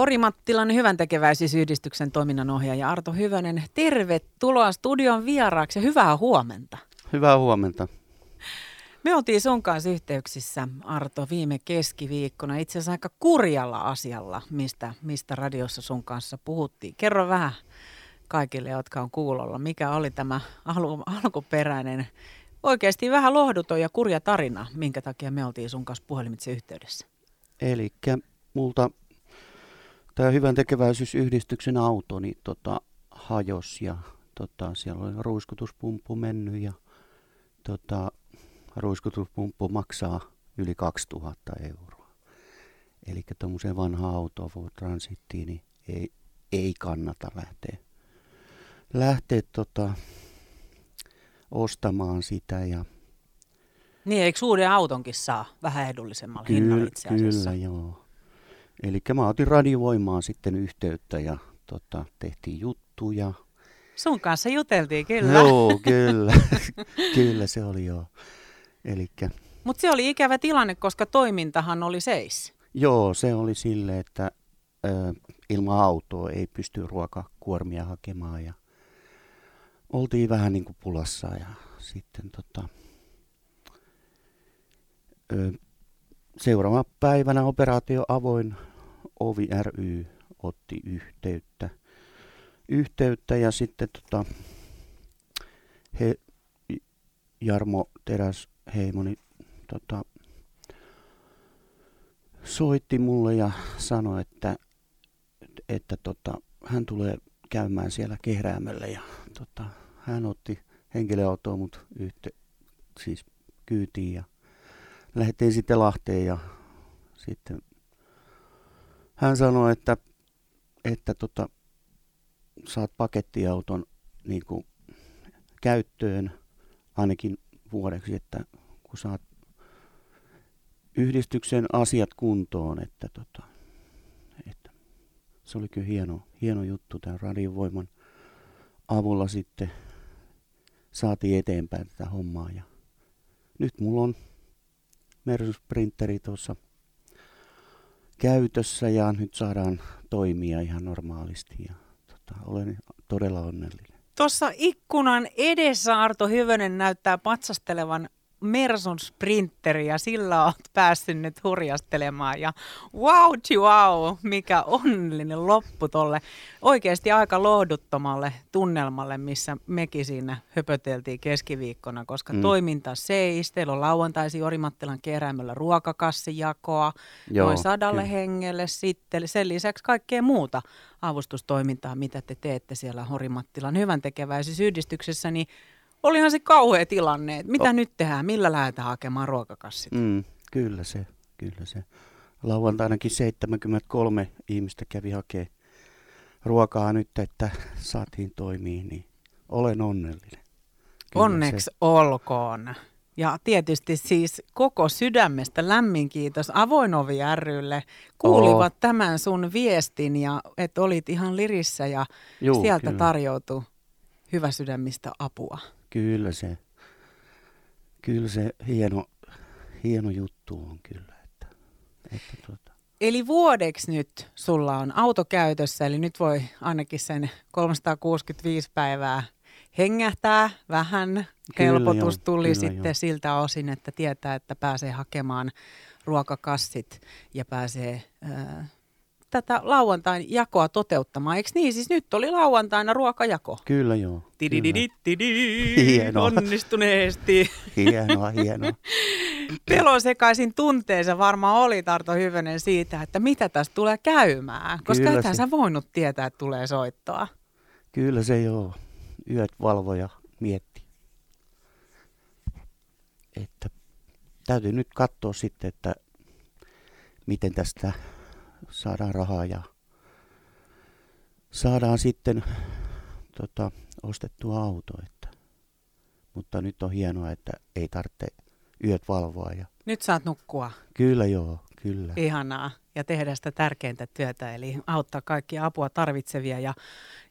Orimattilan hyvän tekeväisyysyhdistyksen toiminnanohjaaja Arto Hyvönen, tervetuloa studion vieraaksi ja hyvää huomenta. Hyvää huomenta. Me oltiin sun kanssa yhteyksissä, Arto, viime keskiviikkona. Itse asiassa aika kurjalla asialla, mistä, mistä radiossa sun kanssa puhuttiin. Kerro vähän kaikille, jotka on kuulolla. Mikä oli tämä al- alkuperäinen, oikeasti vähän lohduton ja kurja tarina, minkä takia me oltiin sun kanssa puhelimitse yhteydessä? Eli multa tämä hyvän tekeväisyysyhdistyksen auto niin tota, hajos ja tota, siellä oli ruiskutuspumppu mennyt ja tota, ruiskutuspumppu maksaa yli 2000 euroa. Eli tuommoiseen vanhaan autoon Ford Transittiin niin ei, ei kannata lähteä, lähteä tota, ostamaan sitä. Ja niin, eikö uuden autonkin saa vähän edullisemmalla kyllä, hinnalla itse asiassa? Kyllä, joo. Eli mä otin radiovoimaan sitten yhteyttä ja tota, tehtiin juttuja. Sun kanssa juteltiin, kyllä. Joo, kyllä. kyllä se oli joo. Elikkä... Mutta se oli ikävä tilanne, koska toimintahan oli seis. Joo, se oli sille, että ö, ilman autoa ei pysty ruokakuormia hakemaan ja oltiin vähän niin kuin pulassa ja sitten tota, ö, seuraava päivänä operaatio avoin Ovi ry otti yhteyttä, yhteyttä ja sitten tota, he, Jarmo Teräs Heimoni tota, soitti mulle ja sanoi, että, että tota, hän tulee käymään siellä kehräämöllä ja tota, hän otti henkilöautoa mut yhte, siis kyytiin ja lähdettiin sitten Lahteen ja sitten hän sanoi, että, että tota, saat pakettiauton niin kuin, käyttöön ainakin vuodeksi, että kun saat yhdistyksen asiat kuntoon, että, tota, että se oli kyllä hieno, hieno juttu tämän radiovoiman avulla sitten saatiin eteenpäin tätä hommaa. Ja nyt mulla on Mersus printeri tuossa käytössä ja nyt saadaan toimia ihan normaalisti ja tota, olen todella onnellinen. Tuossa ikkunan edessä Arto Hyvönen näyttää patsastelevan Mersun sprinteri ja sillä olet päässyt nyt hurjastelemaan ja wow, wow, mikä onnellinen loppu tolle oikeasti aika lohduttomalle tunnelmalle, missä mekin siinä höpöteltiin keskiviikkona, koska mm. toiminta seis, teillä on lauantaisi Orimattilan keräämällä ruokakassijakoa Joo, noin sadalle kyllä. hengelle sitten, sen lisäksi kaikkea muuta avustustoimintaa, mitä te teette siellä Orimattilan hyvän tekeväisyysyhdistyksessä, niin olihan se kauhea tilanne, että mitä oh. nyt tehdään, millä lähdetään hakemaan ruokakassit? Mm, kyllä se, kyllä se. Lauantainakin 73 ihmistä kävi hakemaan ruokaa nyt, että saatiin toimia, niin olen onnellinen. Kyllä Onneksi se. olkoon. Ja tietysti siis koko sydämestä lämmin kiitos Avoin Ovi rylle. Kuulivat oh. tämän sun viestin ja että olit ihan lirissä ja Juu, sieltä kyllä. tarjoutui hyvä sydämistä apua. Kyllä se, kyllä se hieno, hieno juttu on kyllä. Että, että tuota. Eli vuodeksi nyt sulla on auto käytössä, eli nyt voi ainakin sen 365 päivää hengähtää vähän. Kyllä Helpotus jo, tuli kyllä sitten jo. siltä osin, että tietää, että pääsee hakemaan ruokakassit ja pääsee... Ää, tätä lauantain jakoa toteuttamaan. Eikö niin? Siis nyt oli lauantaina ruokajako. Kyllä joo. Hienoa. Onnistuneesti. Hienoa, hienoa. Pelosekaisin tunteensa varmaan oli Tarto Hyvönen siitä, että mitä tässä tulee käymään. Koska Kyllä ethän se. sä voinut tietää, että tulee soittoa. Kyllä se joo. Yöt valvoja mietti. Että täytyy nyt katsoa sitten, että miten tästä saadaan rahaa ja saadaan sitten tota, ostettua auto. Että. Mutta nyt on hienoa, että ei tarvitse yöt valvoa. Ja... Nyt saat nukkua. Kyllä joo, kyllä. Ihanaa. Ja tehdä sitä tärkeintä työtä, eli auttaa kaikkia apua tarvitsevia. Ja,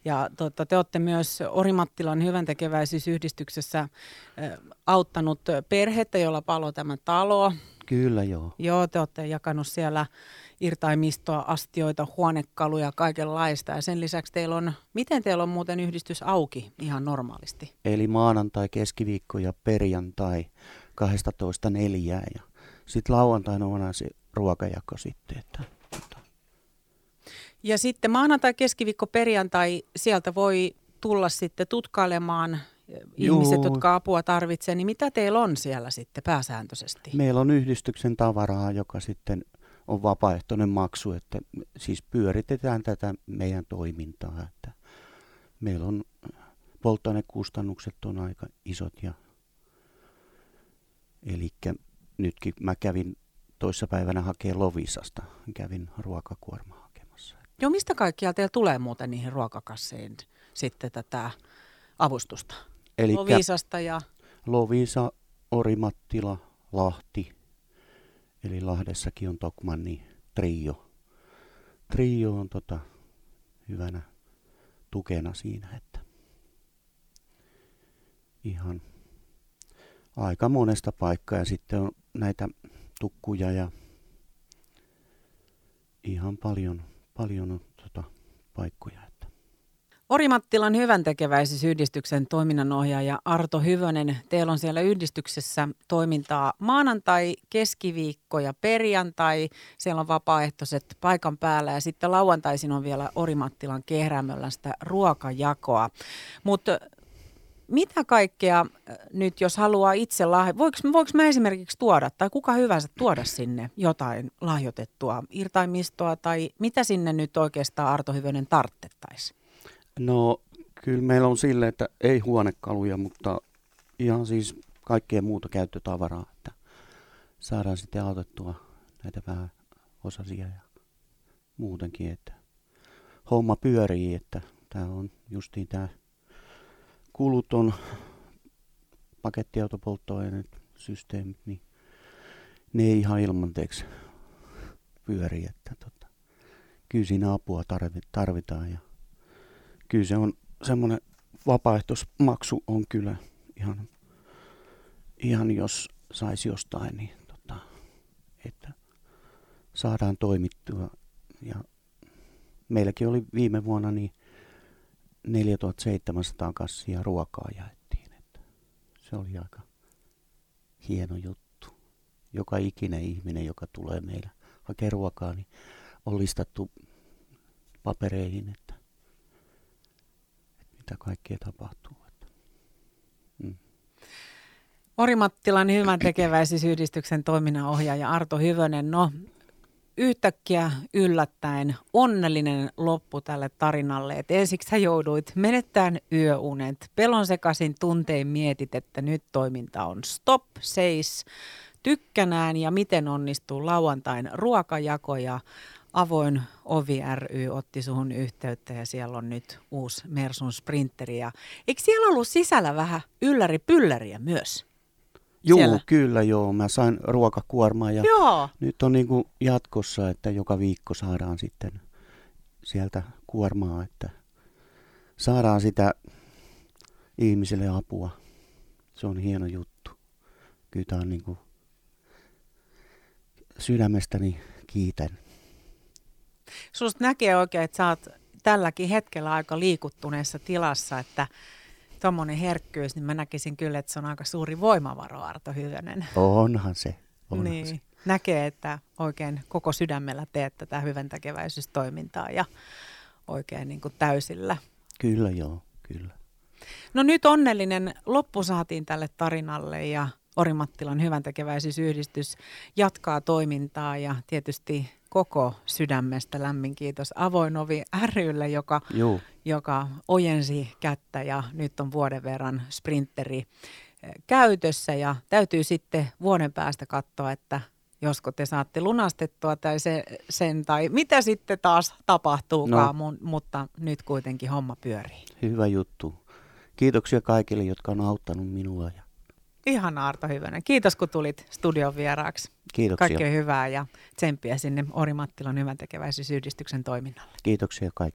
ja totta, te olette myös Orimattilan hyvän tekeväisyysyhdistyksessä äh, auttanut perhettä, jolla palo tämä talo Kyllä joo. Joo, te olette jakanut siellä irtaimistoa, astioita, huonekaluja, kaikenlaista. Ja sen lisäksi teillä on, miten teillä on muuten yhdistys auki ihan normaalisti? Eli maanantai, keskiviikko ja perjantai 12 neljää ja sitten lauantaina on se ruokajako sitten. Että, tota. Ja sitten maanantai, keskiviikko, perjantai, sieltä voi tulla sitten tutkailemaan ihmiset, Juu. jotka apua tarvitsevat, niin mitä teillä on siellä sitten pääsääntöisesti? Meillä on yhdistyksen tavaraa, joka sitten on vapaaehtoinen maksu, että siis pyöritetään tätä meidän toimintaa. Että meillä on polttoainekustannukset on aika isot ja eli nytkin mä kävin toissapäivänä hakee Lovisasta, kävin ruokakuorma hakemassa. Joo, mistä kaikkia teillä tulee muuten niihin ruokakasseihin sitten tätä avustusta? Elikkä Lovisasta ja... Lovisa, Orimattila, Lahti, eli Lahdessakin on Tokmanni trio. Trio on tota, hyvänä tukena siinä, että ihan aika monesta paikkaa ja sitten on näitä tukkuja ja ihan paljon, paljon on tota, paikkoja. Orimattilan hyvän tekeväisyysyhdistyksen toiminnanohjaaja Arto Hyvönen, teillä on siellä yhdistyksessä toimintaa maanantai, keskiviikko ja perjantai. Siellä on vapaaehtoiset paikan päällä ja sitten lauantaisin on vielä Orimattilan kehräämöllä sitä ruokajakoa. Mutta mitä kaikkea nyt, jos haluaa itse lahjoittaa, voiko, voiko mä esimerkiksi tuoda, tai kuka hyvänsä tuoda sinne jotain lahjoitettua irtaimistoa, tai mitä sinne nyt oikeastaan Arto Hyvönen tarttettaisi? No kyllä meillä on sille, että ei huonekaluja, mutta ihan siis kaikkea muuta käyttötavaraa, että saadaan sitten autettua näitä vähän osasia ja muutenkin, että homma pyörii, että tämä on justiin tämä kuluton pakettiautopolttoaineet, systeemit, niin ne ei ihan ilmanteeksi pyöri, että tota, kyllä siinä apua tarvitaan ja kyllä se on semmoinen vapaaehtoismaksu on kyllä ihan, ihan jos saisi jostain, niin tota, että saadaan toimittua. Ja meilläkin oli viime vuonna niin 4700 kassia ruokaa jaettiin. Että se oli aika hieno juttu. Joka ikinen ihminen, joka tulee meillä hakee ruokaa, niin on listattu papereihin, että mitä kaikkea tapahtuu. Mm. Orimattilan hyvän tekeväisyysyhdistyksen toiminnanohjaaja Arto Hyvönen, no yhtäkkiä yllättäen onnellinen loppu tälle tarinalle. Et ensiksi sä jouduit menettämään yöunet. Pelon sekaisin tuntein mietit, että nyt toiminta on stop, seis, tykkänään ja miten onnistuu lauantain ruokajako ja Avoin Ovi ry otti suhun yhteyttä ja siellä on nyt uusi Mersun sprinteri. Ja eikö siellä ollut sisällä vähän ylläri-pylläriä myös? Joo, siellä? kyllä joo. Mä sain ruokakuormaa ja joo. nyt on niin kuin jatkossa, että joka viikko saadaan sitten sieltä kuormaa, että saadaan sitä ihmiselle apua. Se on hieno juttu. Kyllä tämä on niin kuin sydämestäni kiitän. Susta näkee oikein, että sä oot tälläkin hetkellä aika liikuttuneessa tilassa, että tuommoinen herkkyys, niin mä näkisin kyllä, että se on aika suuri voimavaro, Arto Hyvönen. Onhan se. Onhan niin. se. Näkee, että oikein koko sydämellä teet tätä hyvän tekeväisyystoimintaa ja oikein niin kuin täysillä. Kyllä joo, kyllä. No nyt onnellinen loppu saatiin tälle tarinalle ja Orimattilan hyvän tekeväisyysyhdistys jatkaa toimintaa ja tietysti koko sydämestä lämmin kiitos Avoin Ovi rylle, joka, joka ojensi kättä ja nyt on vuoden verran sprinteri eh, käytössä ja täytyy sitten vuoden päästä katsoa, että josko te saatte lunastettua tai se, sen tai mitä sitten taas tapahtuukaan, no. mutta nyt kuitenkin homma pyörii. Hyvä juttu. Kiitoksia kaikille, jotka on auttanut minua ja Ihan Arto Hyvönen. Kiitos kun tulit studion vieraaksi. Kiitoksia. Kaikkea hyvää ja tsemppiä sinne Orimattilan hyvän tekeväisyysyhdistyksen toiminnalle. Kiitoksia kaikille.